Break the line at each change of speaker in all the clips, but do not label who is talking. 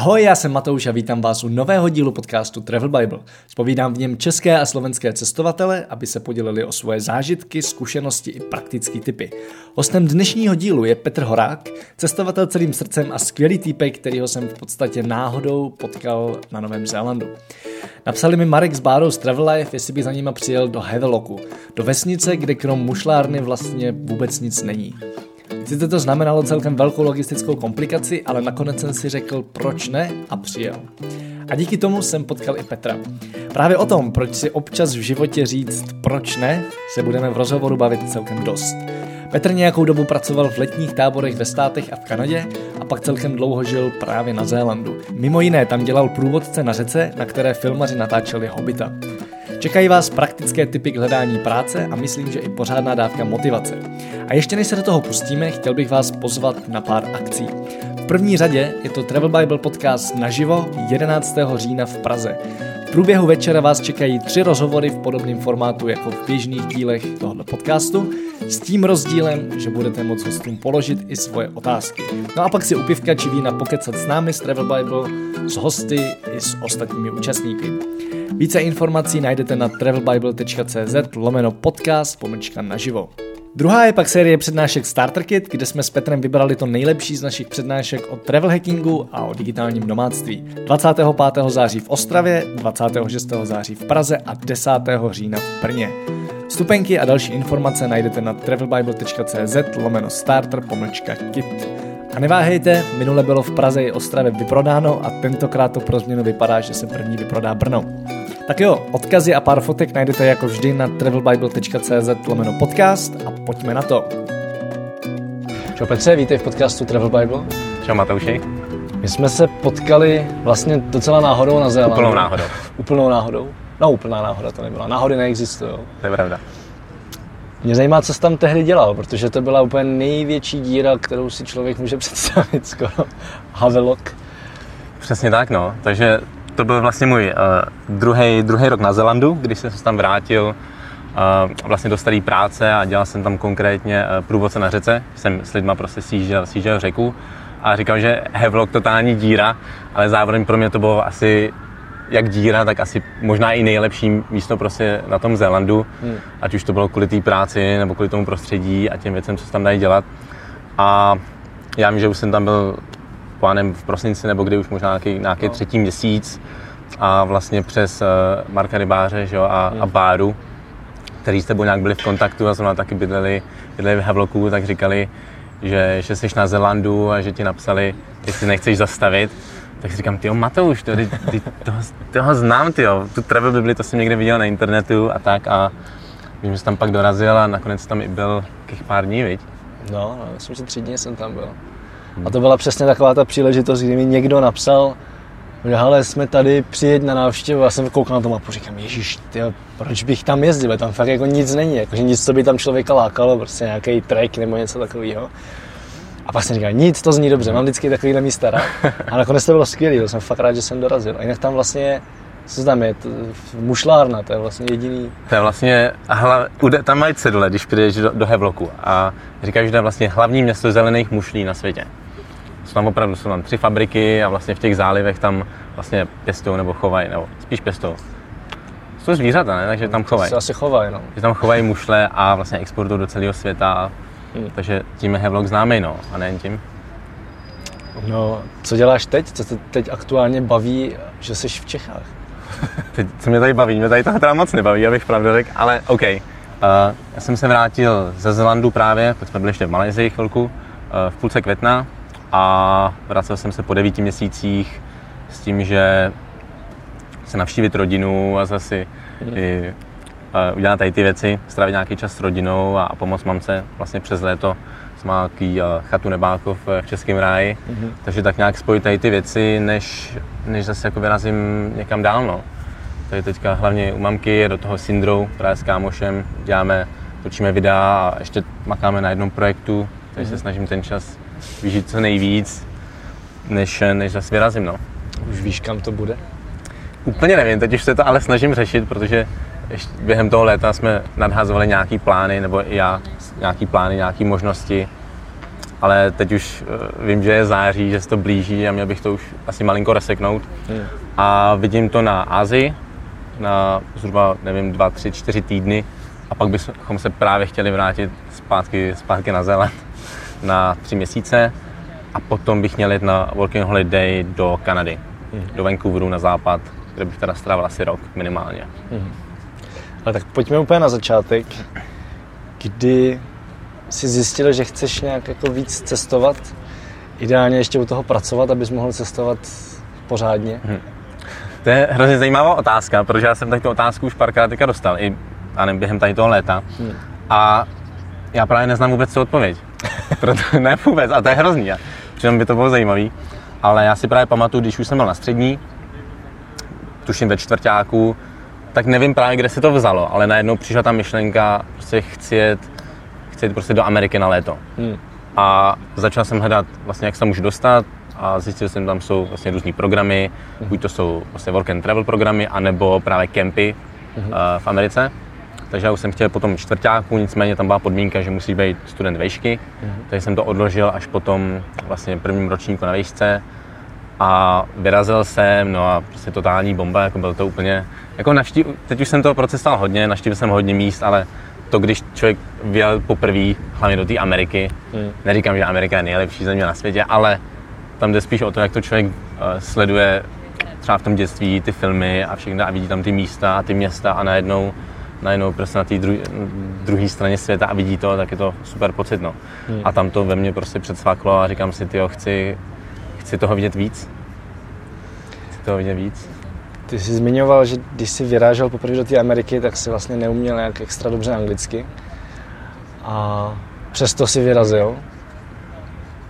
Ahoj, já jsem Matouš a vítám vás u nového dílu podcastu Travel Bible. Spovídám v něm české a slovenské cestovatele, aby se podělili o svoje zážitky, zkušenosti i praktické typy. Hostem dnešního dílu je Petr Horák, cestovatel celým srdcem a skvělý týpek, kterýho jsem v podstatě náhodou potkal na Novém Zélandu. Napsali mi Marek z Bárou z Travel Life, jestli bych za nima přijel do Havelocku, do vesnice, kde krom mušlárny vlastně vůbec nic není. Sice to znamenalo celkem velkou logistickou komplikaci, ale nakonec jsem si řekl, proč ne a přijel. A díky tomu jsem potkal i Petra. Právě o tom, proč si občas v životě říct proč ne, se budeme v rozhovoru bavit celkem dost. Petr nějakou dobu pracoval v letních táborech ve státech a v Kanadě a pak celkem dlouho žil právě na Zélandu. Mimo jiné tam dělal průvodce na řece, na které filmaři natáčeli Hobita. Čekají vás praktické typy k hledání práce a myslím, že i pořádná dávka motivace. A ještě než se do toho pustíme, chtěl bych vás pozvat na pár akcí. V první řadě je to Travel Bible podcast naživo 11. října v Praze. Průběhu večera vás čekají tři rozhovory v podobném formátu jako v běžných dílech tohoto podcastu, s tím rozdílem, že budete moct hostům položit i svoje otázky. No a pak si u pivka či vína pokecat s námi z Travel Bible, s hosty i s ostatními účastníky. Více informací najdete na travelbible.cz lomeno podcast pomlčka naživo. Druhá je pak série přednášek Starter Kit, kde jsme s Petrem vybrali to nejlepší z našich přednášek o travel hackingu a o digitálním domáctví. 25. září v Ostravě, 26. září v Praze a 10. října v Brně. Vstupenky a další informace najdete na travelbible.cz lomeno starter pomlčka kit. A neváhejte, minule bylo v Praze i Ostravě vyprodáno a tentokrát to pro změnu vypadá, že se první vyprodá Brno. Tak jo, odkazy a pár fotek najdete jako vždy na travelbible.cz lomeno podcast a pojďme na to. Čau Petře, vítej v podcastu Travel Bible.
Čau Matouši.
My jsme se potkali vlastně docela náhodou na Zélandu.
Úplnou náhodou.
Úplnou náhodou? No úplná náhoda to nebyla. Náhody neexistují.
To je pravda.
Mě zajímá, co jsi tam tehdy dělal, protože to byla úplně největší díra, kterou si člověk může představit skoro. Havelock.
Přesně tak, no. Takže to byl vlastně můj uh, druhý, druhý rok na Zelandu, když jsem se tam vrátil uh, vlastně do staré práce a dělal jsem tam konkrétně uh, průvodce na řece. Jsem s lidma prostě sjížděl, sjížděl řeku a říkal, že Havelock totální díra, ale zároveň pro mě to bylo asi jak díra, tak asi možná i nejlepší místo prostě na tom Zélandu, hmm. ať už to bylo kvůli té práci nebo kvůli tomu prostředí a těm věcem, co se tam dají dělat. A já vím, že už jsem tam byl plánem v prosinci nebo kdy už možná nějaký, nějaký no. třetí měsíc a vlastně přes uh, Marka Rybáře že jo, a, hmm. a Báru, který s tebou nějak byli v kontaktu a zrovna taky bydleli, bydleli v Havloku, tak říkali, že, že jsi na Zelandu a že ti napsali, jestli nechceš zastavit. Tak si říkám, ty Matouš, to, ty, ty, toho, toho znám, ty tu travel bibli, to jsem někde viděl na internetu a tak a vím, že jsem tam pak dorazil a nakonec tam i byl těch pár dní, viď?
No, no, myslím, že tři dny jsem tam byl. A to byla přesně taková ta příležitost, kdy mi někdo napsal, že hele, jsme tady, přijeď na návštěvu, já jsem koukal na to mapu, říkám, ježiš, tyjo, proč bych tam jezdil, tam fakt jako nic není, jakože nic, co by tam člověka lákalo, prostě nějaký trek nebo něco takového. A pak jsem říkal, nic, to zní dobře, mám vždycky takovýhle místa rád. A nakonec to bylo skvělé, jsem fakt rád, že jsem dorazil. A jinak tam vlastně, co tam je, mušlárna, to je vlastně jediný.
To je vlastně, hla, tam mají cedule, když přijdeš do, do Hevloku a říkáš, že to je vlastně hlavní město zelených mušlí na světě. Jsou tam opravdu jsou tam tři fabriky a vlastně v těch zálivech tam vlastně pěstou nebo chovají, nebo spíš pěstou. Jsou zvířata, ne? Takže tam chovají.
Asi chovají, no.
Že tam chovají mušle a vlastně exportují do celého světa. Hmm. Takže tím je Hevlog známý, no, a nejen tím.
No, co děláš teď? Co te teď aktuálně baví, že jsi v Čechách?
teď, co mě tady baví? Mě tady toho teda moc nebaví, abych pravdu řekl, ale OK. Uh, já jsem se vrátil ze Zelandu právě, pak jsme byli ještě v Malajzii chvilku, uh, v půlce května a vracel jsem se po devíti měsících s tím, že se navštívit rodinu a zase mm. i, uh, udělat tady ty věci, strávit nějaký čas s rodinou a, a pomoct mamce vlastně přes léto. Jsem má uh, chatu Nebákov v Českém ráji, mm-hmm. takže tak nějak spojit tady ty věci, než, než zase jako vyrazím někam dál. No. Tady teďka hlavně u mamky je do toho Syndrou, právě s kámošem, děláme, točíme videa a ještě makáme na jednom projektu, takže mm-hmm. se snažím ten čas vyžít co nejvíc, než, než zase vyrazím. No.
Už víš, kam to bude?
Úplně nevím, teď už se to ale snažím řešit, protože ještě během toho léta jsme nadhazovali nějaký plány, nebo i já nějaký plány, nějaké možnosti. ale teď už uh, vím, že je září, že se to blíží a měl bych to už asi malinko reseknout. Hmm. A vidím to na Azii, na zhruba, nevím, dva, tři, čtyři týdny a pak bychom se právě chtěli vrátit zpátky, zpátky na Zéland na tři měsíce a potom bych měl jít na working holiday do Kanady, hmm. do Vancouveru na západ, kde bych teda strávil asi rok minimálně. Hmm.
Ale tak pojďme úplně na začátek, kdy jsi zjistil, že chceš nějak jako víc cestovat, ideálně ještě u toho pracovat, abys mohl cestovat pořádně? Hmm.
To je hrozně zajímavá otázka, protože já jsem tady tu otázku už párkrát dostal, i a nevím, během tady toho léta. Hmm. A já právě neznám vůbec co odpověď. Proto, ne vůbec, a to je hrozný. Přitom by to bylo zajímavý. Ale já si právě pamatuju, když už jsem byl na střední, tuším ve čtvrtáku, tak nevím právě, kde se to vzalo, ale najednou přišla ta myšlenka, prostě chci jet, chci jet prostě do Ameriky na léto. Hmm. A začal jsem hledat vlastně, jak se tam můžu dostat a zjistil jsem, že tam jsou vlastně různý programy, hmm. buď to jsou vlastně work and travel programy, anebo právě kempy hmm. uh, v Americe. Takže já už jsem chtěl potom čtvrtáku, nicméně tam byla podmínka, že musí být student vejšky, hmm. takže jsem to odložil až potom vlastně prvním ročníku na vejšce a vyrazil jsem, no a prostě totální bomba, jako byl to úplně, jako navštív, teď už jsem toho procesoval hodně, navštívil jsem hodně míst, ale to, když člověk vyjel poprvé, hlavně do té Ameriky, hmm. neříkám, že Amerika je nejlepší země na světě, ale tam jde spíš o to, jak to člověk uh, sleduje třeba v tom dětství ty filmy a všechno a vidí tam ty místa a ty města a najednou najednou prostě na té druhé straně světa a vidí to, tak je to super pocit. No. Hmm. A tam to ve mně prostě předsvaklo a říkám si, tyjo, chci, chci toho vidět víc. Chci toho vidět víc.
Ty jsi zmiňoval, že když jsi vyrážel poprvé do té Ameriky, tak jsi vlastně neuměl nějak extra dobře anglicky. A přesto si vyrazil.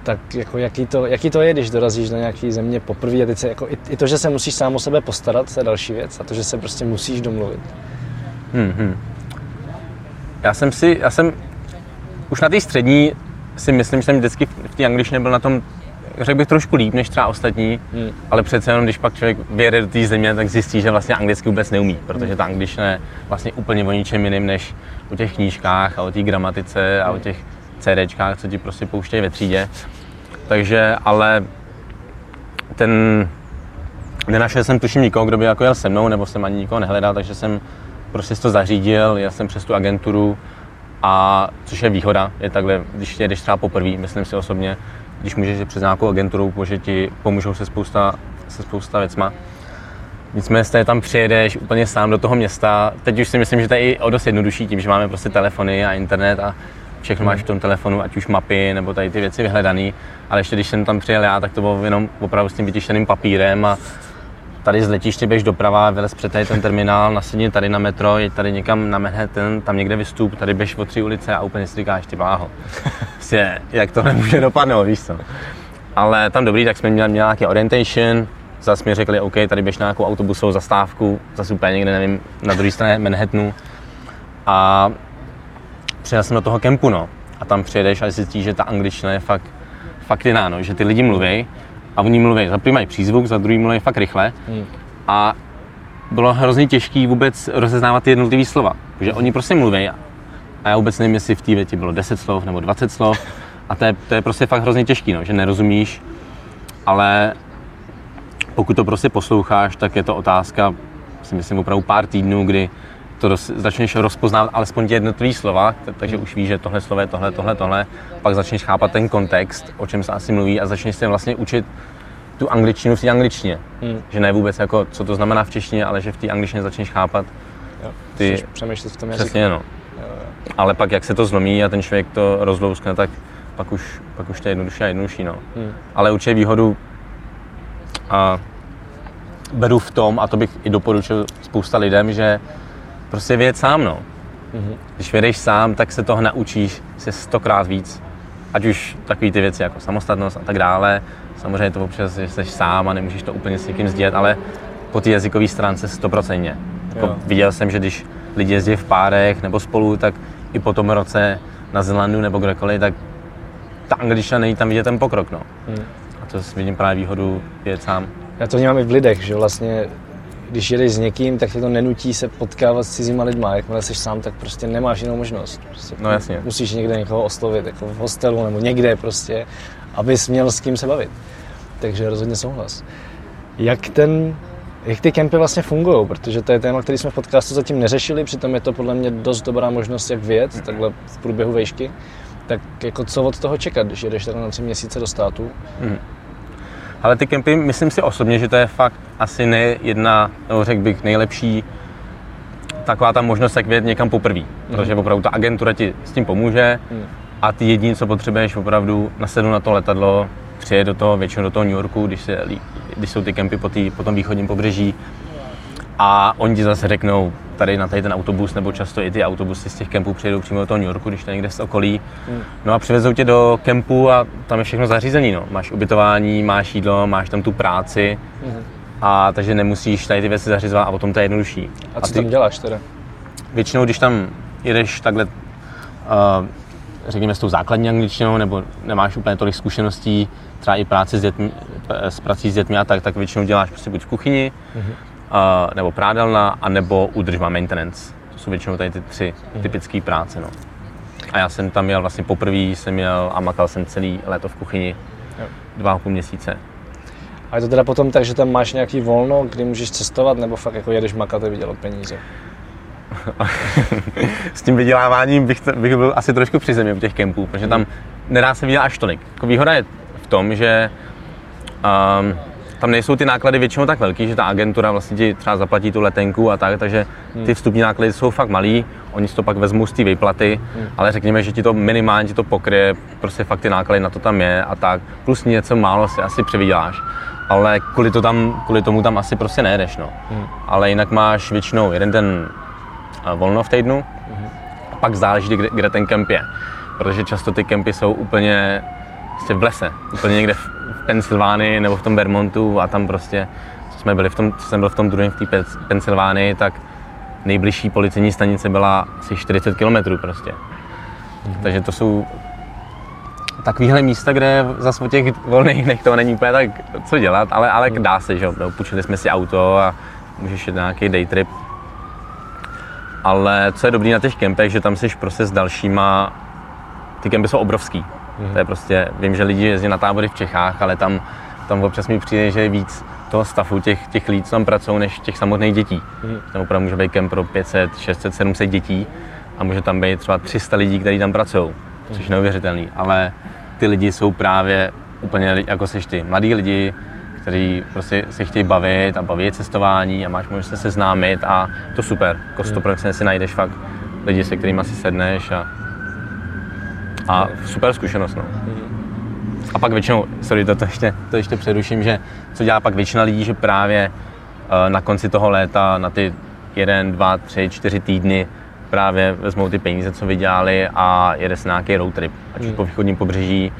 Tak jako jaký, to, jaký to je, když dorazíš do nějaké země poprvé a teď se jako, i, i, to, že se musíš sám o sebe postarat, to je další věc a to, že se prostě musíš domluvit. Hmm, hmm.
Já jsem si, já jsem už na té střední si myslím, že jsem vždycky v té angličtině byl na tom řekl bych trošku líp než třeba ostatní, hmm. ale přece jenom, když pak člověk vyjede do té země, tak zjistí, že vlastně anglicky vůbec neumí, protože ta angličtina je vlastně úplně o ničem jiným než o těch knížkách a o té gramatice a o těch CDčkách, co ti prostě pouštějí ve třídě. Takže, ale ten, nenašel jsem tuším nikoho, kdo by jako jel se mnou, nebo jsem ani nikoho nehledal, takže jsem prostě to zařídil, já jsem přes tu agenturu a což je výhoda, je takhle, když jedeš třeba poprvé, myslím si osobně, když můžeš přes nějakou agenturu, že ti pomůžou se spousta, se spousta věcma. Nicméně jste tam přijedeš úplně sám do toho města. Teď už si myslím, že to je i o dost jednodušší tím, že máme prostě telefony a internet a všechno máš v tom telefonu, ať už mapy nebo tady ty věci vyhledané. Ale ještě když jsem tam přijel já, tak to bylo jenom opravdu s tím vytištěným papírem a tady z letiště běž doprava, vylez před tady ten terminál, nasedni tady na metro, jeď tady někam na Manhattan, tam někde vystup, tady běž o tři ulice a úplně si říkáš, ty bláho, prostě, jak to nemůže dopadnout, víš co. Ale tam dobrý, tak jsme měli, měli nějaký orientation, zase mi řekli, OK, tady běž na nějakou autobusovou zastávku, zase úplně někde, nevím, na druhé straně Manhattanu. A přijel jsem do toho kempu, no. A tam přijedeš a zjistíš, že ta angličtina je fakt, fakt jiná, no, že ty lidi mluví a oni mluví, za první mají přízvuk, za druhý mluví fakt rychle. Hmm. A bylo hrozně těžké vůbec rozeznávat ty jednotlivé slova. Protože oni prostě mluví a já vůbec nevím, jestli v té větě bylo 10 slov nebo 20 slov. A to je, to je prostě fakt hrozně těžké, no, že nerozumíš, ale pokud to prostě posloucháš, tak je to otázka, si myslím, opravdu pár týdnů, kdy to roz, začneš rozpoznávat alespoň ty jednotlivé slova, takže už víš, že tohle slovo je tohle, tohle, tohle, pak začneš chápat ten kontext, o čem se asi mluví a začneš se vlastně učit tu angličtinu v té angličtině. Hmm. Že ne vůbec jako, co to znamená v češtině, ale že v té angličtině začneš chápat
jo, ty... přemýšlet v tom
jazyku. Přesně, no. Jo, jo. Ale pak, jak se to zlomí a ten člověk to rozlouskne, tak pak už, pak už to je jednodušší a jednodušší, no. Hmm. Ale určitě výhodu a beru v tom, a to bych i doporučil spousta lidem, že prostě vědět sám, no. Mm-hmm. Když vědeš sám, tak se toho naučíš se stokrát víc. Ať už takové ty věci jako samostatnost a tak dále. Samozřejmě to občas, že jsi sám a nemůžeš to úplně s někým sdílet, ale po té jazykové stránce stoprocentně. Jako viděl jsem, že když lidi jezdí v párech nebo spolu, tak i po tom roce na Zelandu nebo kdekoliv, tak ta angličtina není tam vidět ten pokrok. No. Hmm. A to vidím právě výhodu vědět sám.
Já to vnímám i v lidech, že vlastně když jedeš s někým, tak tě to nenutí se potkávat s cizíma lidma. Jakmile jsi sám, tak prostě nemáš jinou možnost. Prostě
no jasně.
Musíš někde někoho oslovit, jako v hostelu nebo někde prostě, abys měl s kým se bavit. Takže rozhodně souhlas. Jak ten jak ty kempy vlastně fungují, protože to je téma, který jsme v podcastu zatím neřešili, přitom je to podle mě dost dobrá možnost, jak vyjet takhle v průběhu vejšky. Tak jako co od toho čekat, když jedeš teda na tři měsíce do státu? Hmm.
Ale ty kempy, myslím si osobně, že to je fakt asi ne jedna, nebo řekl bych, nejlepší taková ta možnost, jak vyjet někam poprvé. Mm. Protože opravdu ta agentura ti s tím pomůže mm. a ty jediné, co potřebuješ, opravdu nasednout na to letadlo, přijet do toho, většinou do toho New Yorku, když, se, když jsou ty kempy po, tý, po tom východním pobřeží. A oni ti zase řeknou, tady na tady ten autobus, nebo často i ty autobusy z těch kempů přijedou přímo do toho New Yorku, když to někde z okolí. Hmm. No a přivezou tě do kempu a tam je všechno zařízení. No. Máš ubytování, máš jídlo, máš tam tu práci. Hmm. A takže nemusíš tady ty věci zařizovat a potom to je jednodušší.
A co a ty, tam děláš teda?
Většinou, když tam jedeš takhle, uh, řekněme s tou základní angličtinou, nebo nemáš úplně tolik zkušeností, třeba i práci s, dětmi, s prací s dětmi a tak, tak většinou děláš prostě buď v kuchyni, mm-hmm. Nebo prádelna, anebo údržba maintenance. To jsou většinou tady ty tři typické práce. No. A já jsem tam jel vlastně poprvé, jsem jel a makal jsem celý léto v kuchyni, jo. dva a půl měsíce.
A je to teda potom tak, že tam máš nějaký volno, kdy můžeš cestovat, nebo fakt jako jedeš makat a vydělat peníze?
s tím vyděláváním bych, to, bych byl asi trošku při zemi u těch kempů, protože tam nedá se vydělat až tolik. Jako výhoda je v tom, že um, tam nejsou ty náklady většinou tak velký, že ta agentura vlastně ti třeba zaplatí tu letenku a tak, takže hmm. ty vstupní náklady jsou fakt malý, oni si to pak vezmou z té výplaty, hmm. ale řekněme, že ti to minimálně ti to pokryje, prostě fakt ty náklady na to tam je a tak, plus něco málo si asi převyděláš ale kvůli, to tam, kvůli tomu tam asi prostě nejedeš. No. Hmm. Ale jinak máš většinou jeden den eh, volno v týdnu hmm. a pak záleží, kde, kde ten kemp je. Protože často ty kempy jsou úplně prostě v lese, úplně někde v Pensylvánii nebo v tom Vermontu a tam prostě, co jsme byli v tom, co jsem byl v tom druhém v té Pensylvánii, tak nejbližší policejní stanice byla asi 40 km prostě. hmm Takže to jsou takovýhle místa, kde zase o těch volných dnech to není úplně tak co dělat, ale, ale dá se, že jo, půjčili jsme si auto a můžeš jít nějaký day trip. Ale co je dobrý na těch kempech, že tam jsi prostě s dalšíma, ty kempy jsou obrovský. Mm. To je prostě, vím, že lidi jezdí na tábory v Čechách, ale tam, tam občas mi přijde, že je víc toho stavu těch, těch lidí, co tam pracují, než těch samotných dětí. Mm. Tam opravdu může být kemp pro 500, 600, 700 dětí a může tam být třeba 300 lidí, kteří tam pracují což je neuvěřitelný, ale ty lidi jsou právě úplně jako seš ty, mladí lidi, kteří prostě se chtějí bavit a baví cestování a máš možnost se seznámit a to super, jako 100% hmm. si najdeš fakt lidi, se kterými si sedneš a, a super zkušenost. No. A pak většinou, sorry, to, to, ještě, to ještě přeruším, že co dělá pak většina lidí, že právě uh, na konci toho léta, na ty jeden, dva, tři, čtyři týdny právě vezmou ty peníze, co vydělali a jede se nějaký road trip, ať už hmm. po východním pobřeží,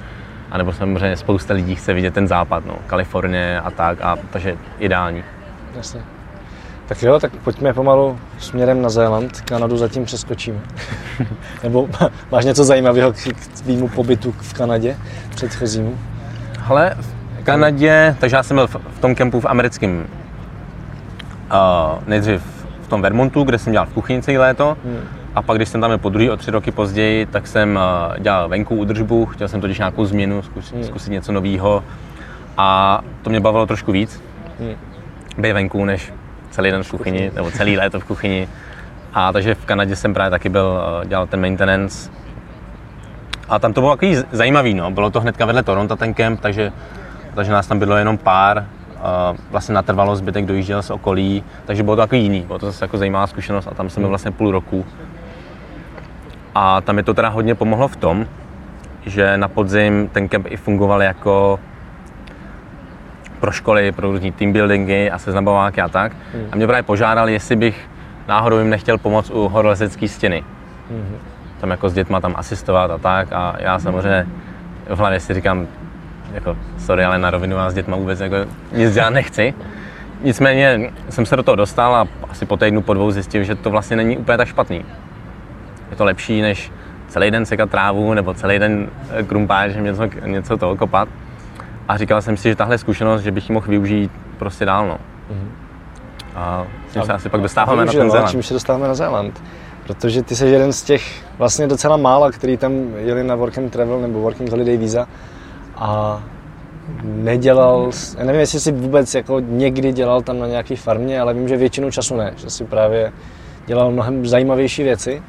anebo samozřejmě spousta lidí chce vidět ten západ, no, Kalifornie a tak, a takže ideální.
Jasně. Tak jo, tak pojďme pomalu směrem na Zéland, Kanadu zatím přeskočíme. Nebo máš něco zajímavého k tvýmu pobytu v Kanadě předchozímu?
Ale v Kanadě, takže já jsem byl v, tom kempu v americkém, uh, nejdřív tom Vermontu, kde jsem dělal v kuchyni celé léto. Hmm. A pak, když jsem tam byl po druhý o tři roky později, tak jsem eh, dělal venku údržbu, chtěl jsem totiž nějakou změnu, zkusit, hmm. zkusit něco nového. A to mě bavilo trošku víc, hmm. být venku, než celý den v kuchyni, nebo celý léto v kuchyni. A takže v Kanadě jsem právě taky byl, eh, dělal ten maintenance. A tam to bylo takový zajímavý, no. Bylo to hnedka vedle Toronto ten kemp, takže, takže nás tam bylo jenom pár vlastně natrvalo, zbytek dojížděl z okolí, takže bylo to jako jiný, bylo to zase jako zajímavá zkušenost a tam jsem byl hmm. vlastně půl roku. A tam mi to teda hodně pomohlo v tom, že na podzim ten kemp i fungoval jako pro školy, pro různý team buildingy a seznamováky a tak. Hmm. A mě právě požádal, jestli bych náhodou jim nechtěl pomoct u horolezecké stěny. Hmm. Tam jako s dětma tam asistovat a tak. A já samozřejmě v hlavě si říkám, jako, sorry, ale na rovinu vás s dětma vůbec jako nic dělat nechci. Nicméně jsem se do toho dostal a asi po týdnu, po dvou zjistil, že to vlastně není úplně tak špatný. Je to lepší, než celý den sekat trávu nebo celý den eh, krumpáč, něco, něco toho kopat. A říkal jsem si, že tahle zkušenost, že bych ji mohl využít prostě dál. No. Mm-hmm. A tím se asi pak dostáváme na ten
no,
Zéland.
Čím se dostáváme na Zéland. Protože ty jsi jeden z těch vlastně docela mála, který tam jeli na work and travel nebo working holiday visa a nedělal, já nevím, jestli jsi vůbec jako někdy dělal tam na nějaký farmě, ale vím, že většinu času ne, že si právě dělal mnohem zajímavější věci.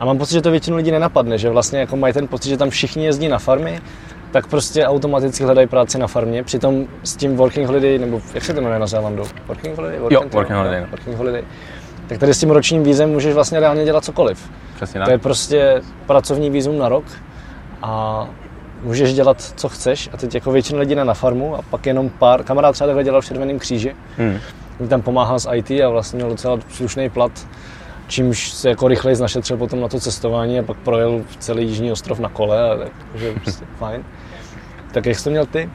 A mám pocit, že to většinu lidí nenapadne, že vlastně jako mají ten pocit, že tam všichni jezdí na farmy, tak prostě automaticky hledají práci na farmě. Přitom s tím working holiday, nebo jak se to jmenuje na Zélandu?
Working holiday? Work jo, working holiday. No.
Working holiday. Tak tady s tím ročním vízem můžeš vlastně reálně dělat cokoliv.
Přesně.
To je prostě pracovní vízum na rok a můžeš dělat, co chceš a teď jako většina lidí na farmu a pak jenom pár, kamarád třeba takhle dělal v Červeném kříži, hmm. mi tam pomáhal s IT a vlastně měl docela slušný plat, čímž se jako rychleji našetřil potom na to cestování a pak projel celý Jižní ostrov na kole a takže prostě fajn. Tak jak jsi to měl ty?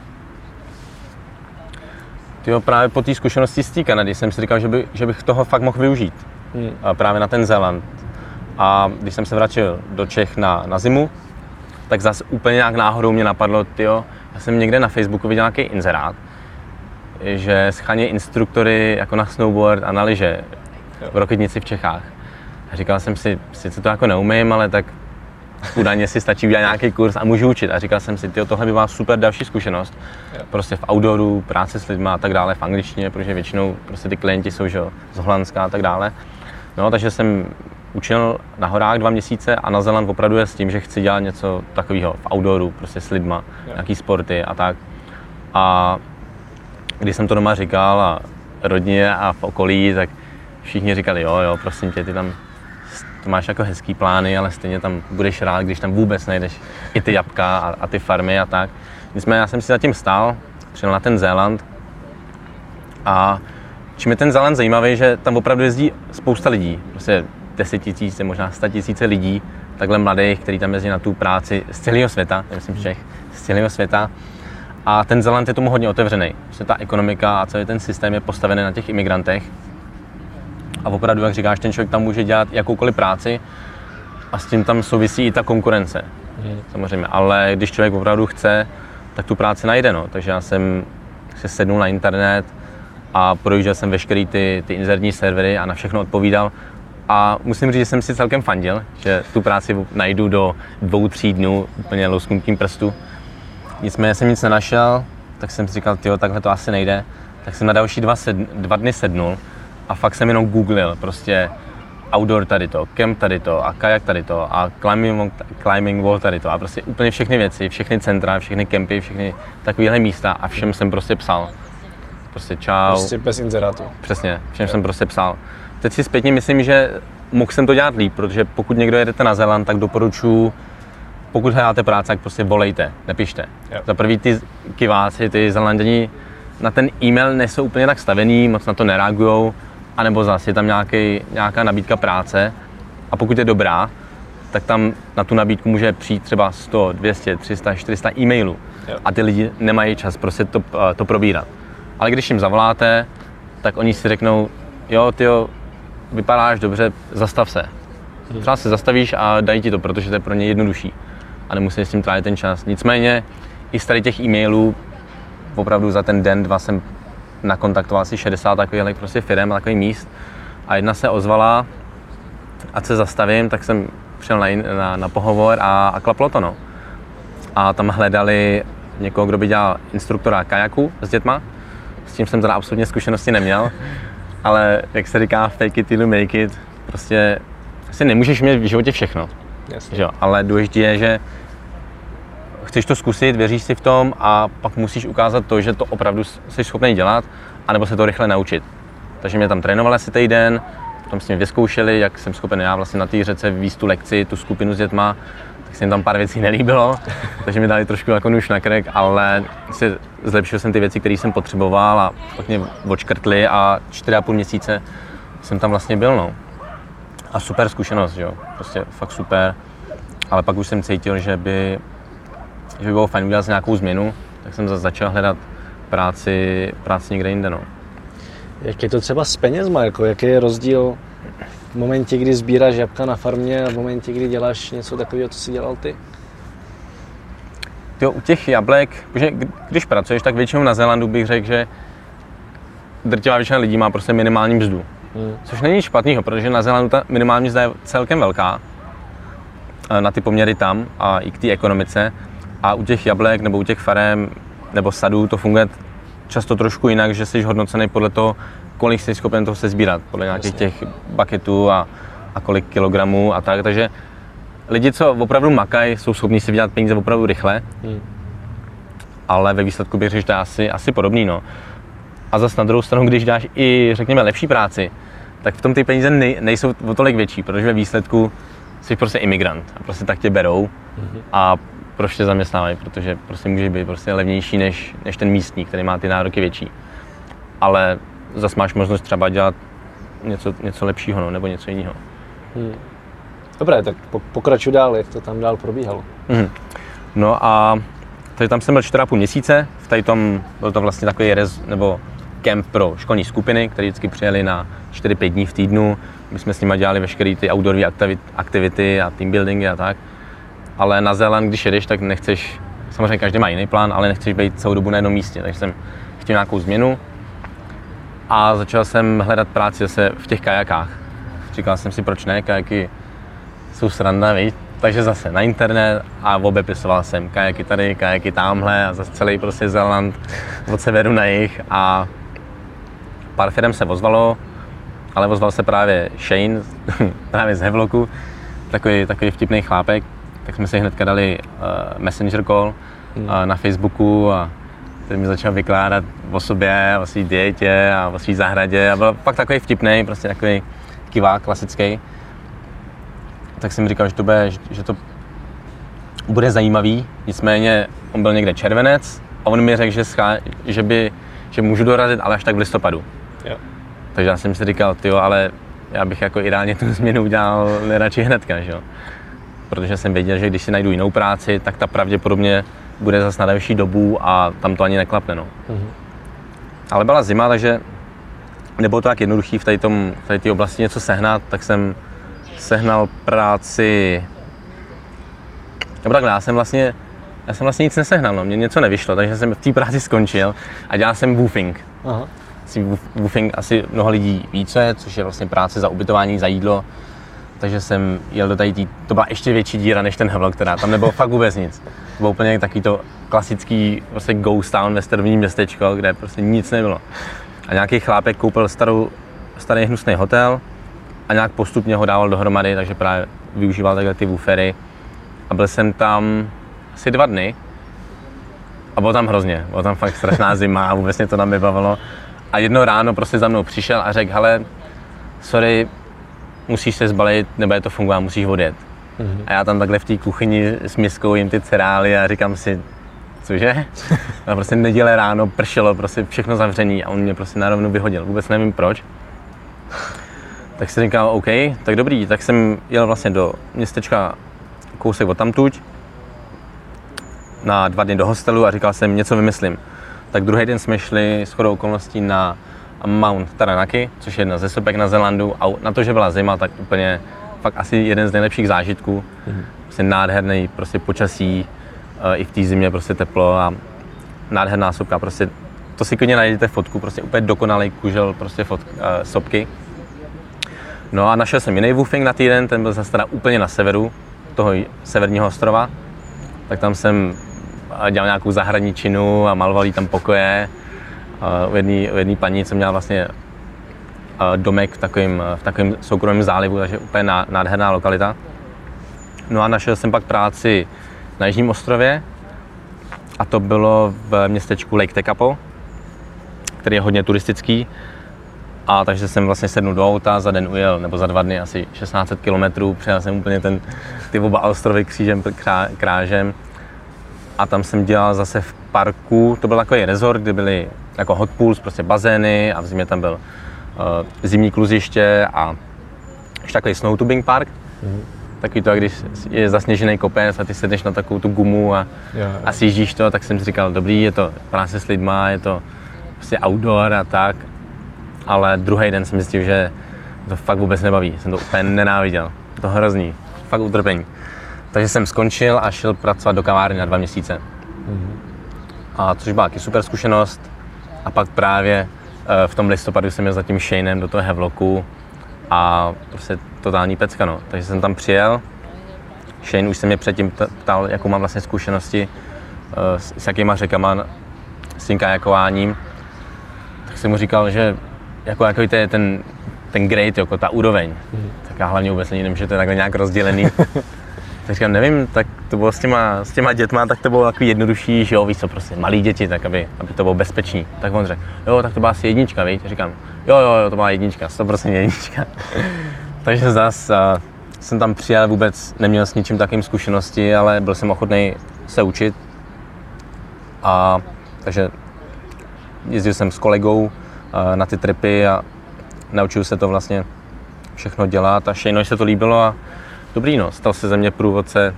Tyjo, právě po té zkušenosti z té Kanady jsem si říkal, že, by, že bych toho fakt mohl využít. Hmm. A právě na ten Zéland. A když jsem se vrátil do Čech na, na zimu, tak zase úplně nějak náhodou mě napadlo, tyjo, já jsem někde na Facebooku viděl nějaký inzerát, že scháně instruktory jako na snowboard a na lyže v Roketnici v Čechách. A říkal jsem si, sice to jako neumím, ale tak údajně si stačí udělat nějaký kurz a můžu učit. A říkal jsem si, tyjo, tohle by byla super další zkušenost. Prostě v outdooru, práce s lidmi a tak dále, v angličtině, protože většinou prostě ty klienti jsou že, z Holandska a tak dále. No, takže jsem učil na horách dva měsíce a na Zeland opravdu je s tím, že chci dělat něco takového v outdooru, prostě s lidma, yeah. nějaký sporty a tak. A když jsem to doma říkal a rodině a v okolí, tak všichni říkali, jo, jo, prosím tě, ty tam to máš jako hezký plány, ale stejně tam budeš rád, když tam vůbec najdeš i ty jabka a, a ty farmy a tak. Nicméně já jsem si zatím stál, přijel na ten Zéland a čím je ten Zéland zajímavý, že tam opravdu jezdí spousta lidí. Prostě desetitisíce, možná sta tisíce lidí, takhle mladých, kteří tam jezdí na tu práci z celého světa, myslím Čech, z celého světa. A ten Zeland je tomu hodně otevřený. Prostě ta ekonomika a celý ten systém je postavený na těch imigrantech. A opravdu, jak říkáš, ten člověk tam může dělat jakoukoliv práci a s tím tam souvisí i ta konkurence. Mm. Samozřejmě, ale když člověk opravdu chce, tak tu práci najde. No. Takže já jsem se sednul na internet a projížděl jsem veškerý ty, ty inzertní servery a na všechno odpovídal. A musím říct, že jsem si celkem fandil, že tu práci najdu do dvou, tří dnů úplně lusknutím prstu. Nicméně jsem nic nenašel, tak jsem si říkal, tyjo, takhle to asi nejde. Tak jsem na další dva, sed, dva dny sednul a fakt jsem jenom googlil prostě outdoor tady to, camp tady to a kajak tady to a climbing, climbing wall tady to a prostě úplně všechny věci, všechny centra, všechny kempy, všechny takovéhle místa a všem jsem prostě psal. Prostě čau.
Prostě bez inzerátu.
Přesně, všem jsem prostě psal. Teď si zpětně myslím, že mohl jsem to dělat líp, protože pokud někdo jedete na Zeland, tak doporučuji, pokud hledáte práci, tak prostě volejte, nepište. Yep. Za prvý ty kiváci, ty Zelanděni na ten e-mail nejsou úplně tak stavený, moc na to nereagují, anebo zase je tam nějaký, nějaká nabídka práce a pokud je dobrá, tak tam na tu nabídku může přijít třeba 100, 200, 300, 400 e-mailů a ty lidi nemají čas prostě to, to probírat. Ale když jim zavoláte, tak oni si řeknou, jo, ty vypadáš dobře, zastav se. Hmm. Třeba se zastavíš a dají ti to, protože to je pro ně jednodušší a nemusíš s tím trávit ten čas. Nicméně i z tady těch e-mailů opravdu za ten den, dva jsem nakontaktoval asi 60 takových prostě firm a takových míst a jedna se ozvala, a se zastavím, tak jsem přijel na, na, na pohovor a, a klaplo to no. A tam hledali někoho, kdo by dělal instruktora kajaku s dětma. S tím jsem teda absolutně zkušenosti neměl ale jak se říká, fake it till you make it, prostě asi nemůžeš mít v životě všechno. Jasně. Že? Ale důležité je, že chceš to zkusit, věříš si v tom a pak musíš ukázat to, že to opravdu jsi schopný dělat, anebo se to rychle naučit. Takže mě tam trénovali asi týden, potom s ním vyzkoušeli, jak jsem schopen já vlastně na té řece výst tu lekci, tu skupinu s dětma, tak se jim tam pár věcí nelíbilo, takže mi dali trošku jako nůž na krek, ale si zlepšil jsem ty věci, které jsem potřeboval a pak mě odškrtli a 4,5 měsíce jsem tam vlastně byl. No. A super zkušenost, jo. Prostě fakt super. Ale pak už jsem cítil, že by, že by bylo fajn udělat nějakou změnu, tak jsem zase začal hledat práci, práci někde jinde. No.
Jak je to třeba s penězma? Jako, jaký je rozdíl v momentě, kdy sbíráš jabka na farmě a v momentě, kdy děláš něco takového, co jsi dělal ty?
Tyjo, u těch jablek, že když pracuješ, tak většinou na Zélandu bych řekl, že drtivá většina lidí má prostě minimální mzdu. Hmm. Což není špatného, protože na Zelandu ta minimální mzda je celkem velká eh, na ty poměry tam a i k té ekonomice. A u těch jablek nebo u těch farem nebo sadů to funguje často trošku jinak, že jsi hodnocený podle toho, kolik jsi schopen toho se sbírat, podle nějakých těch baketů a, a kolik kilogramů a tak. Takže lidi, co opravdu makají, jsou schopni si vydělat peníze opravdu rychle, hmm. ale ve výsledku bych řekl, že to je asi, asi podobný. No. A zase na druhou stranu, když dáš i, řekněme, lepší práci, tak v tom ty peníze nej, nejsou o tolik větší, protože ve výsledku jsi prostě imigrant a prostě tak tě berou mm-hmm. a proč tě zaměstnávají, protože prostě může být prostě levnější než, než ten místní, který má ty nároky větší. Ale zase máš možnost třeba dělat něco, něco lepšího no, nebo něco jiného. Hmm.
Dobré, tak pokračuj dál, jak to tam dál probíhalo.
Mm-hmm. No a tady tam jsem byl 4,5 měsíce, v tady tom byl to vlastně takový rez, nebo kemp pro školní skupiny, které vždycky přijeli na 4-5 dní v týdnu. My jsme s nimi dělali veškeré ty outdoorové aktivity a team buildingy a tak. Ale na Zéland, když jedeš, tak nechceš, samozřejmě každý má jiný plán, ale nechceš být celou dobu na jednom místě. Takže jsem chtěl nějakou změnu a začal jsem hledat práci zase v těch kajakách. Říkal jsem si, proč ne, kajaky jsou sranda, víš? Takže zase na internet a obepisoval jsem kajaky tady, kajaky tamhle a zase celý prostě Zeland od severu na jih a pár firm se ozvalo, ale ozval se právě Shane, právě z Hevloku, takový, takový vtipný chlápek, tak jsme si hnedka dali uh, messenger call hmm. uh, na Facebooku a ten mi začal vykládat o sobě, o svý dietě a o svý zahradě a byl pak takový vtipný, prostě takový kivák klasický. Tak jsem říkal, že to bude, že to bude zajímavý, nicméně on byl někde červenec a on mi řekl, že, schá, že, by, že můžu dorazit, ale až tak v listopadu. Jo. Takže já jsem si říkal, ty ale já bych jako ideálně tu změnu udělal nejradši hnedka, že jo. Protože jsem věděl, že když si najdu jinou práci, tak ta pravděpodobně bude zase na další dobu a tam to ani neklapne. No. Mm-hmm. Ale byla zima, takže nebylo to tak jednoduchý v té v oblasti něco sehnat, tak jsem sehnal práci, nebo takhle, já jsem vlastně, já jsem vlastně nic nesehnal, no. mě něco nevyšlo, takže jsem v té práci skončil a dělal jsem woofing. Aha si woofing asi mnoho lidí více, což je vlastně práce za ubytování, za jídlo. Takže jsem jel do tady, tý, to byla ještě větší díra než ten Havelock, která tam nebylo fakt vůbec nic. To bylo úplně takový to klasický prostě ghost town ve starobním městečko, kde prostě nic nebylo. A nějaký chlápek koupil starou, starý hnusný hotel a nějak postupně ho dával dohromady, takže právě využíval takhle ty woofery. A byl jsem tam asi dva dny a bylo tam hrozně, bylo tam fakt strašná zima a vůbec mě to tam bavilo. A jedno ráno prostě za mnou přišel a řekl, hele, sorry, musíš se zbalit, nebude to fungovat, musíš odjet. Mm-hmm. A já tam takhle v té kuchyni s miskou jim ty cerály a říkám si, cože? A prostě neděle ráno pršelo, prostě všechno zavřený a on mě prostě narovnou vyhodil, vůbec nevím proč. Tak si říkal, OK, tak dobrý, tak jsem jel vlastně do městečka kousek od tamtuť na dva dny do hostelu a říkal jsem, něco vymyslím tak druhý den jsme šli s chodou okolností na Mount Taranaki, což je jedna ze sopek na Zelandu a na to, že byla zima, tak úplně fakt asi jeden z nejlepších zážitků. Mm-hmm. Prostě nádherný prostě počasí, uh, i v té zimě prostě teplo a nádherná sopka. Prostě to si klidně najdete fotku, prostě úplně dokonalý kužel prostě fot, uh, sopky. No a našel jsem jiný woofing na týden, ten byl zase teda úplně na severu toho severního ostrova. Tak tam jsem dělal nějakou zahradničinu a maloval tam pokoje. U jedné, u paní, co měla vlastně domek v takovém, v takovém soukromém zálivu, takže úplně nádherná lokalita. No a našel jsem pak práci na Jižním ostrově a to bylo v městečku Lake Tekapo, který je hodně turistický. A takže jsem vlastně sednul do auta, za den ujel, nebo za dva dny asi 1600 km, přejel jsem úplně ten, ty oba ostrovy křížem, krážem a tam jsem dělal zase v parku, to byl takový resort, kde byly jako hot pools, prostě bazény a v zimě tam byl uh, zimní kluziště a ještě takový snow tubing park. Mm. Takový to, když je zasněžený kopec a ty sedneš na takovou tu gumu a, jo. a sjíždíš to, tak jsem si říkal, dobrý, je to práce s lidma, je to prostě outdoor a tak. Ale druhý den jsem zjistil, že to fakt vůbec nebaví. Jsem to úplně nenáviděl. To hrozný. Fakt utrpení. Takže jsem skončil a šel pracovat do kavárny na dva měsíce. Mm-hmm. A což byla taky super zkušenost. A pak právě Eh, v tom listopadu jsem měl za tím Shaneem do toho Hevloku a prostě totální pecka, no. Takže jsem tam přijel. Shane už se mě předtím ptal, jakou mám vlastně zkušenosti uh, s, s jakýma řekama, s tím kajakováním. Tak jsem mu říkal, že jako, jako je ten, ten grade, jako ta úroveň. Mm. Tak já hlavně vůbec nevím, že to je takhle nějak rozdělený. tak říkám, nevím, tak to bylo s těma, s těma dětma, tak to bylo takový jednodušší, že jo, víš co, prostě malí děti, tak aby, aby to bylo bezpečný. Tak on řekl, jo, tak to byla asi jednička, víš? Říkám, jo, jo, jo, to byla jednička, 100% jednička. Takže zase uh, jsem tam přijel, vůbec neměl s ničím takým zkušenosti, ale byl jsem ochotný se učit. A takže jezdil jsem s kolegou uh, na ty tripy a naučil se to vlastně všechno dělat a Shane se to líbilo a dobrý no, stal se ze mě průvodce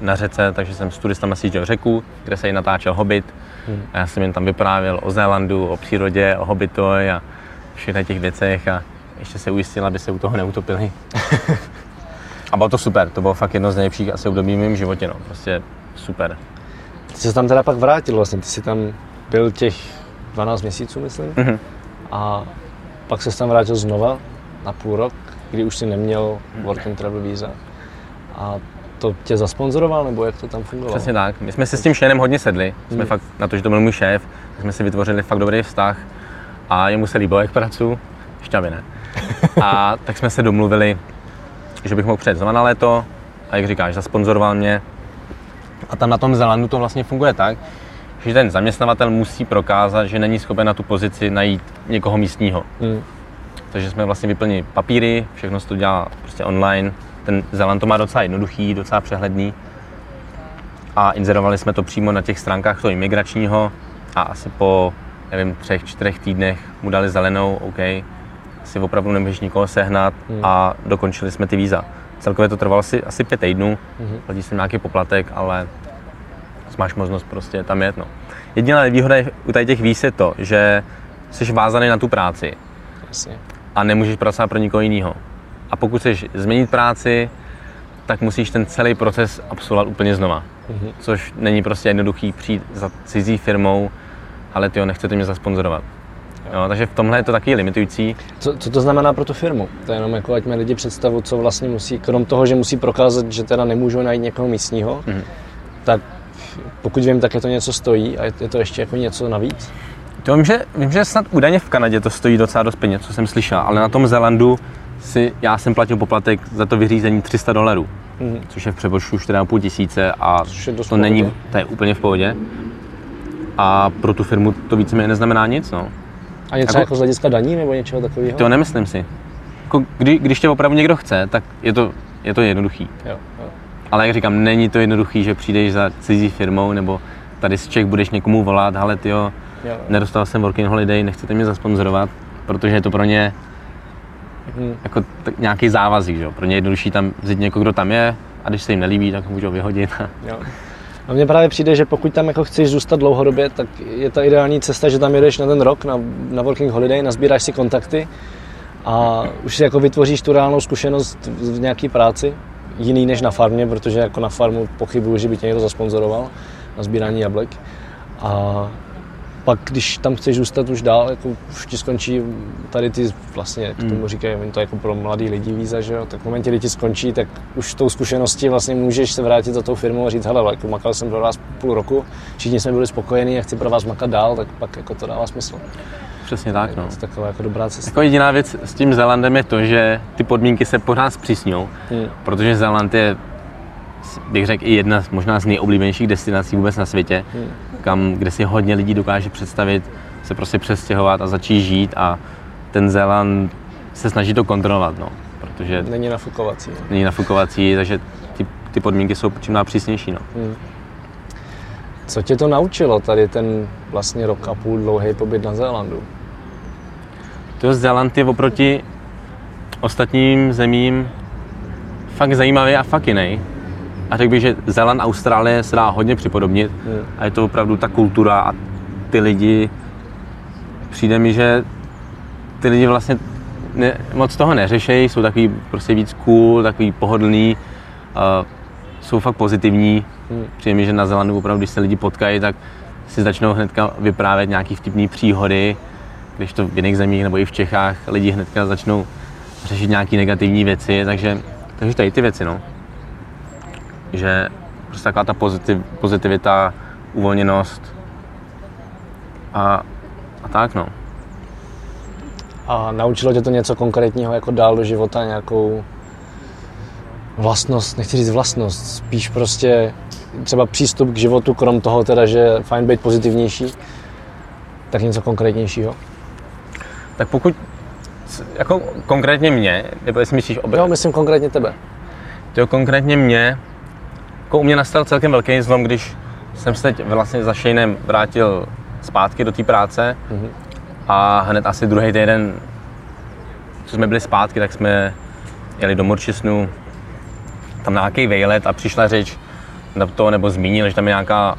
na řece, takže jsem s turistama sjížděl řeku, kde se jí natáčel Hobbit. Hmm. A já jsem jen tam vyprávěl o Zélandu, o přírodě, o Hobbitovi a všech těch věcech a ještě se ujistil, aby se u toho neutopili. a bylo to super, to bylo fakt jedno z nejlepších asi období v mém životě, no. prostě super.
Ty jsi tam teda pak vrátil vlastně, ty jsi tam byl těch 12 měsíců, myslím, mm-hmm. a pak se tam vrátil znova na půl rok, kdy už si neměl work and travel visa. A to tě zasponzoroval, nebo jak to tam fungovalo?
Přesně tak. My jsme se s tím šénem hodně sedli. Jsme hmm. fakt, na to, že to byl můj šéf, tak jsme si vytvořili fakt dobrý vztah. A jemu se líbilo, jak pracuji. Šťavě ne. A tak jsme se domluvili, že bych mohl přijet znova na léto. A jak říkáš, zasponzoroval mě. A tam na tom Zelandu to vlastně funguje tak, že ten zaměstnavatel musí prokázat, že není schopen na tu pozici najít někoho místního. Hmm. Takže jsme vlastně vyplnili papíry, všechno se to dělá prostě online. Ten Zeland to má docela jednoduchý, docela přehledný. A inzerovali jsme to přímo na těch stránkách toho imigračního a asi po, nevím, třech, čtyřech týdnech mu dali zelenou, OK, si opravdu nemůžeš nikoho sehnat hmm. a dokončili jsme ty víza. Celkově to trvalo asi, asi pět týdnů, hmm. platí jsem nějaký poplatek, ale máš možnost prostě tam jet. No. Jediná nevýhoda u tady těch víz je to, že jsi vázaný na tu práci. Jasně a nemůžeš pracovat pro nikoho jiného. A pokud chceš změnit práci, tak musíš ten celý proces absolvovat úplně znova. Mm-hmm. Což není prostě jednoduchý přijít za cizí firmou, ale ty ho nechcete mě zasponzorovat. Jo, takže v tomhle je to taky limitující.
Co, co to znamená pro tu firmu? To je jenom jako, ať lidi představu, co vlastně musí, krom toho, že musí prokázat, že teda nemůžou najít někoho místního, mm-hmm. tak pokud vím, tak je to něco stojí a je to ještě jako něco navíc?
To vím, že, vím, že snad údajně v Kanadě to stojí docela dost peněz, co jsem slyšel, ale na tom Zelandu si, já jsem platil poplatek za to vyřízení 300 dolarů, mm. což je v přepočtu 4,5 tisíce a to není, to je úplně v pohodě. A pro tu firmu to víceméně neznamená nic, no.
A něco jako, jako z hlediska daní nebo něčeho takového?
To nemyslím si. Jako, kdy, když tě opravdu někdo chce, tak je to, je to jednoduchý. Jo, jo. Ale jak říkám, není to jednoduchý, že přijdeš za cizí firmou nebo tady z Čech budeš někomu volat, ale ty jo, Jo. Nedostal jsem working holiday, nechcete mě zasponzorovat, protože je to pro ně hmm. jako t- nějaký závazek, že? Pro ně je jednodušší tam vzít někoho, kdo tam je a když se jim nelíbí, tak ho můžou vyhodit. Jo.
A mně právě přijde, že pokud tam jako chceš zůstat dlouhodobě, tak je ta ideální cesta, že tam jedeš na ten rok na, na working holiday, nazbíráš si kontakty a už si jako vytvoříš tu reálnou zkušenost v nějaké práci, jiný než na farmě, protože jako na farmu pochybuju, že by tě někdo zasponzoroval na sbírání jablek. A pak, když tam chceš zůstat už dál, jako už ti skončí tady ty vlastně, k tomu hmm. říkají, to jako pro mladý lidi víza, že jo, tak v momentě, kdy ti skončí, tak už tou zkušeností vlastně můžeš se vrátit za tou firmou a říct, hele, jako makal jsem pro vás půl roku, všichni jsme byli spokojení a chci pro vás makat dál, tak pak jako to dává smysl.
Přesně tak, no.
To taková jako dobrá cesta.
Jako jediná věc s tím Zélandem je to, že ty podmínky se pořád zpřísňují, hmm. protože Zéland je bych řekl, i jedna možná z nejoblíbenějších destinací vůbec na světě, hmm. Kam, kde si hodně lidí dokáže představit se prostě přestěhovat a začít žít a ten Zéland se snaží to kontrolovat, no, protože...
Není nafukovací.
Není nafukovací, takže ty, ty podmínky jsou čím dál přísnější, no. Hmm.
Co tě to naučilo, tady ten vlastně rok a půl dlouhý pobyt na Zélandu?
To Zéland je oproti ostatním zemím fakt zajímavý a fakt jiný. A řekl bych, že Zéland Austrálie se dá hodně připodobnit a je to opravdu ta kultura a ty lidi, přijde mi, že ty lidi vlastně ne, moc toho neřešejí, jsou takový prostě víc cool, takový pohodlný, uh, jsou fakt pozitivní. Hmm. Přijde mi, že na Zelandu opravdu, když se lidi potkají, tak si začnou hnedka vyprávět nějaký vtipný příhody když to v jiných zemích nebo i v Čechách lidi hnedka začnou řešit nějaké negativní věci, takže, takže tady ty věci, no. Že prostě taková ta pozitiv, pozitivita, uvolněnost a, a tak, no.
A naučilo tě to něco konkrétního jako dál do života, nějakou vlastnost, nechci říct vlastnost, spíš prostě třeba přístup k životu, krom toho teda, že je fajn být pozitivnější, tak něco konkrétnějšího?
Tak pokud jako konkrétně mě, nebo jestli myslíš
obě... Jo, myslím konkrétně tebe.
Jo, konkrétně mě, jako u mě nastal celkem velký zlom, když jsem se teď vlastně za Shaneem vrátil zpátky do té práce mm-hmm. a hned asi druhý týden, co jsme byli zpátky, tak jsme jeli do Morčisnu, tam na nějaký vejlet a přišla řeč na to, nebo zmínil, že tam je nějaká,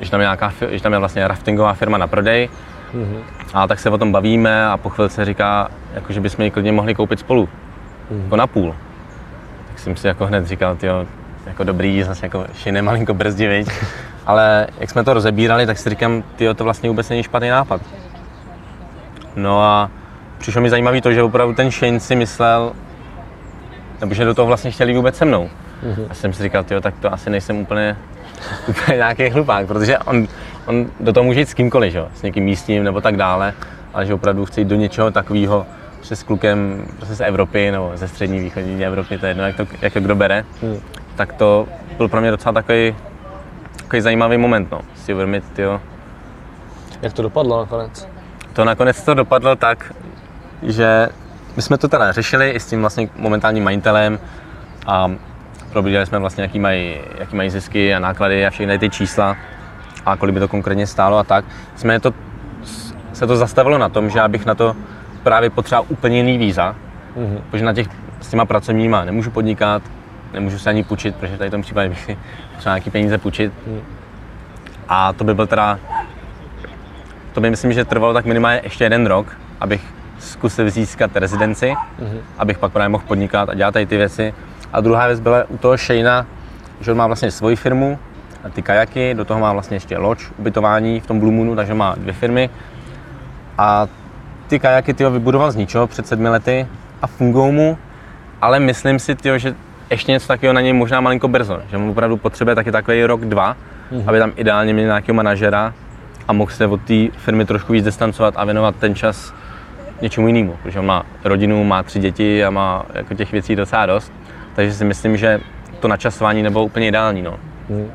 že tam je, nějaká, že tam je vlastně raftingová firma na prodej. Mm-hmm. A tak se o tom bavíme a po chvilce říká, jako, že bychom ji klidně mohli koupit spolu. Mm-hmm. Jako na půl. Tak jsem si jako hned říkal, tyjo, jako dobrý, zase jako šine malinko brzdí, Ale jak jsme to rozebírali, tak si říkám, tyjo, to vlastně vůbec není špatný nápad. No a přišlo mi zajímavé to, že opravdu ten Shane si myslel, nebo že do toho vlastně chtěli vůbec se mnou. Mm-hmm. A jsem si říkal, tyjo, tak to asi nejsem úplně, úplně nějaký hlupák, protože on, on do toho může jít s kýmkoliv, že? s někým místním nebo tak dále, ale že opravdu chce jít do něčeho takového, s klukem prostě z Evropy nebo ze střední východní Evropy, to je jedno, jak to, jak to kdo bere, mm. Tak to byl pro mě docela takový, takový zajímavý moment, no, si uvědomit, tyjo.
Jak to dopadlo nakonec?
To nakonec to dopadlo tak, že my jsme to teda řešili i s tím vlastně momentálním majitelem a probídali jsme vlastně, jaký mají, jaký mají zisky a náklady a všechny ty čísla a kolik by to konkrétně stálo a tak. Jsme to, se to zastavilo na tom, že já bych na to právě potřeboval úplně jiný víza, mm-hmm. protože na těch s těma pracovníma nemůžu podnikat, nemůžu se ani půjčit, protože tady v tom případě bych si potřeboval nějaký peníze půjčit. A to by byl teda, to by myslím, že trvalo tak minimálně ještě jeden rok, abych zkusil získat rezidenci, mm-hmm. abych pak právě mohl podnikat a dělat tady ty věci. A druhá věc byla u toho Shayna, že on má vlastně svoji firmu, ty kajaky, do toho má vlastně ještě loď, ubytování v tom Blue Moonu, takže má dvě firmy. A ty kajaky tyho vybudoval z ničeho před sedmi lety a fungují mu, ale myslím si, tyjo, že ještě něco takového na něj možná malinko brzo, že mu opravdu potřebuje taky takový rok, dva, mm-hmm. aby tam ideálně měl nějakého manažera a mohl se od té firmy trošku víc distancovat a věnovat ten čas něčemu jinému, protože on má rodinu, má tři děti a má jako těch věcí docela dost, takže si myslím, že to načasování nebylo úplně ideální. No. Mm.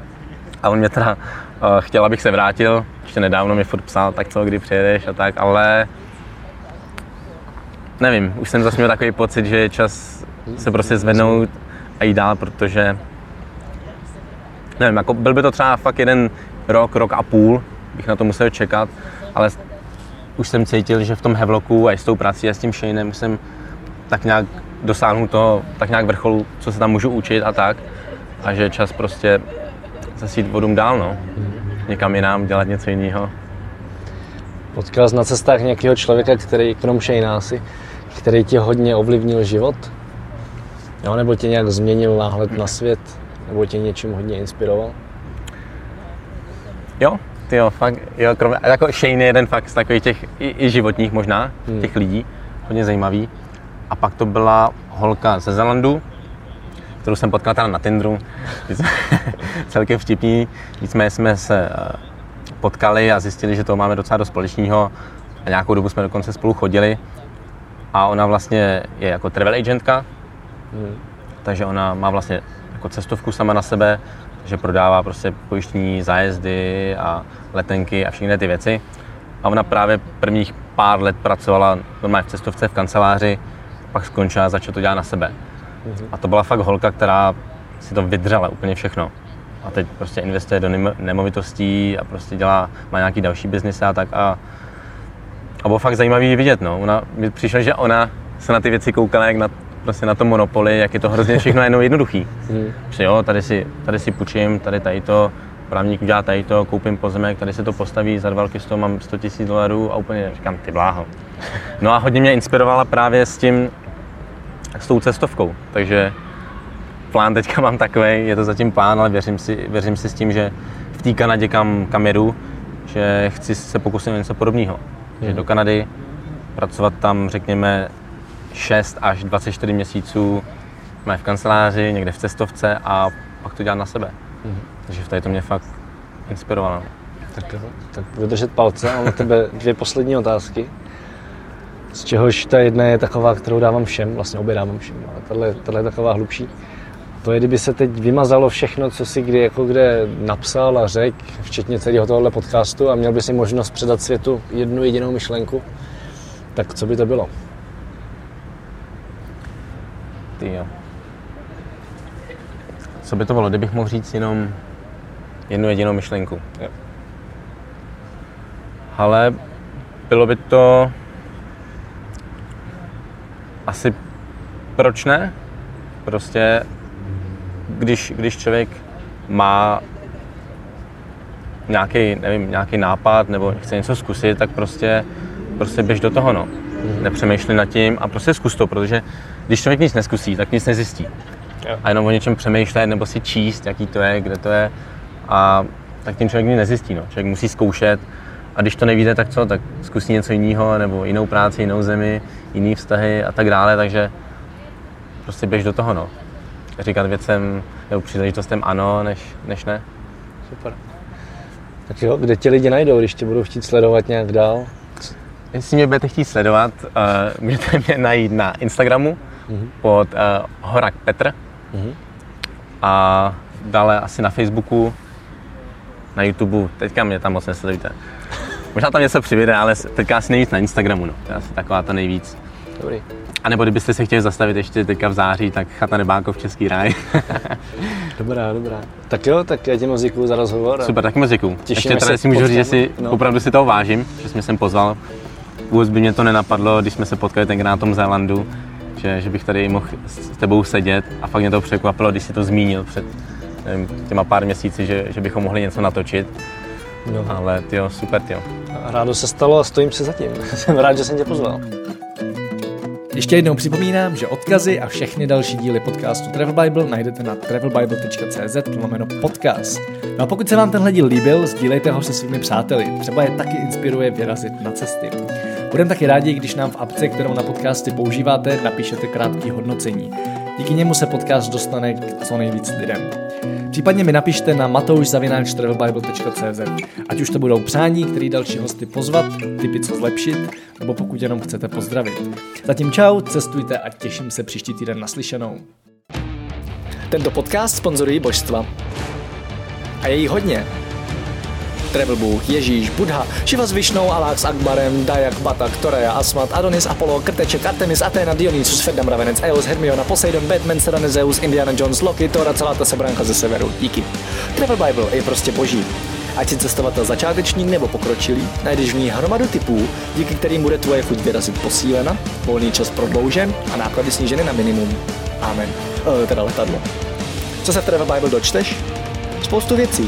A on mě teda uh, chtěl, abych se vrátil, ještě nedávno mi furt psal, tak co, kdy přijedeš a tak, ale nevím, už jsem zase měl takový pocit, že je čas se prostě zvednout a jít dál, protože nevím, jako byl by to třeba fakt jeden rok, rok a půl, bych na to musel čekat, ale už jsem cítil, že v tom Hevloku a i s tou prací a s tím Shaneem jsem tak nějak dosáhnu toho, tak nějak vrcholu, co se tam můžu učit a tak. A že je čas prostě zasít vodům dál, no. Někam jinam, dělat něco jiného.
Potkal jsi na cestách nějakého člověka, který, krom Shane asi, který ti hodně ovlivnil život? Jo, nebo tě nějak změnil náhled na svět? Nebo tě něčím hodně inspiroval?
Jo, ty jo, fakt, jo, kromě, jako Shane je jeden fakt z takových těch i, i životních možná, hmm. těch lidí, hodně zajímavý. A pak to byla holka ze Zelandu, kterou jsem potkal tam na Tinderu, celkem vtipný, nicméně jsme se eh, potkali a zjistili, že to máme docela dost společného a nějakou dobu jsme dokonce spolu chodili a ona vlastně je jako travel agentka. Takže ona má vlastně jako cestovku sama na sebe, že prodává prostě pojištění, zájezdy a letenky a všechny ty věci. A ona právě prvních pár let pracovala normálně v cestovce v kanceláři, pak skončila a začala to dělat na sebe. Mm-hmm. A to byla fakt holka, která si to vydřela úplně všechno. A teď prostě investuje do nemovitostí a prostě dělá, má nějaký další biznis a tak. A, a bylo fakt zajímavý vidět, no. Ona, mi přišlo, že ona se na ty věci koukala jak na, prostě na to monopoly, jak je to hrozně všechno jenom jednoduchý. Mm. Že jo, tady si, tady si půjčím, tady tady to, právník udělá tady to, koupím pozemek, tady se to postaví, za dva roky z toho mám 100 000 dolarů a úplně říkám, ty bláho. No a hodně mě inspirovala právě s tím, s tou cestovkou, takže plán teďka mám takový, je to zatím plán, ale věřím si, věřím si s tím, že v té Kanadě, kam, kam jedu, že chci se pokusit něco podobného. Takže do Kanady, pracovat tam, řekněme, 6 až 24 měsíců mé v kanceláři, někde v cestovce a pak to dělat na sebe. Mm. Takže v tady to mě fakt inspirovalo.
Tak, tak budu držet palce. Mám na tebe dvě poslední otázky. Z čehož ta jedna je taková, kterou dávám všem, vlastně obě dávám všem, ale tahle, tahle je taková hlubší. To je, kdyby se teď vymazalo všechno, co si kdy jako kde napsal a řekl, včetně celého tohohle podcastu a měl by si možnost předat světu jednu jedinou myšlenku, tak co by to bylo?
Ty jo. Co by to bylo, kdybych mohl říct jenom jednu jedinou myšlenku? Jo. Ale bylo by to asi proč ne? Prostě když, když člověk má nějaký, nevím, nějaký nápad nebo chce něco zkusit, tak prostě, prostě běž do toho, no. Mm. Nepřemýšlej nad tím a prostě zkus to, protože když člověk nic neskusí, tak nic nezjistí. Jo. A jenom o něčem přemýšlet nebo si číst, jaký to je, kde to je. A tak tím člověk nic nezjistí. No. Člověk musí zkoušet a když to nevíde, tak co? Tak zkusí něco jiného, nebo jinou práci, jinou zemi, jiný vztahy a tak dále. Takže prostě běž do toho. No. Říkat věcem nebo příležitostem ano, než, než ne.
Super. Tak jo, kde tě lidi najdou, když tě budou chtít sledovat nějak dál?
Jestli mě budete chtít sledovat, uh, můžete mě najít na Instagramu mm-hmm. pod uh, Horak Petr mm-hmm. a dále asi na Facebooku, na YouTube, teďka mě tam moc nesledujte. Možná tam něco přivěde, ale teďka asi nejvíc na Instagramu, no. To je asi taková ta nejvíc.
Dobrý.
A nebo kdybyste se chtěli zastavit ještě teďka v září, tak Chata Nebákov Český ráj.
dobrá, dobrá. Tak jo, tak já ti moc děkuju za rozhovor.
Super, taky moc děkuju. Ještě teda si můžu říct, že si no. opravdu si toho vážím, že jsi mě sem pozval. Vůbec by mě to nenapadlo, když jsme se potkali tenkrát na tom Zélandu, že, že bych tady mohl s tebou sedět a fakt mě to překvapilo, když si to zmínil před nevím, těma pár měsíci, že, že bychom mohli něco natočit. No. Ale ty super, ty
Rádo se stalo a stojím si za tím. Jsem rád, že jsem tě pozval. Ještě jednou připomínám, že odkazy a všechny další díly podcastu Travel Bible najdete na travelbible.cz lomeno podcast. No a pokud se vám tenhle díl líbil, sdílejte ho se svými přáteli. Třeba je taky inspiruje vyrazit na cesty. Budeme taky rádi, když nám v apce, kterou na podcasty používáte, napíšete krátký hodnocení. Díky němu se podcast dostane k co nejvíc lidem. Případně mi napište na matoušzavináčtravelbible.cz ať už to budou přání, který další hosty pozvat, typy co zlepšit, nebo pokud jenom chcete pozdravit. Zatím čau, cestujte a těším se příští týden naslyšenou. Tento podcast sponzorují božstva. A je jí hodně. Travel Bůh, Ježíš, Buddha, Shiva s Višnou, Alák s Akbarem, Dayak, Batak, Toreja, Asmat, Adonis, Apollo, Krteček, Artemis, Athena, Dionysus, Ferdam, Ravenec, Eos, Hermiona, Poseidon, Batman, Serena, Zeus, Indiana Jones, Loki, Tora, celá ta sebranka ze severu. Díky. Travel Bible je prostě boží. Ať si cestovatel začátečník nebo pokročilý, najdeš v ní hromadu typů, díky kterým bude tvoje chuť vyrazit posílena, volný čas prodloužen a náklady sníženy na minimum. Amen. E, teda letadlo. Co se v Travel Bible dočteš? Spoustu věcí,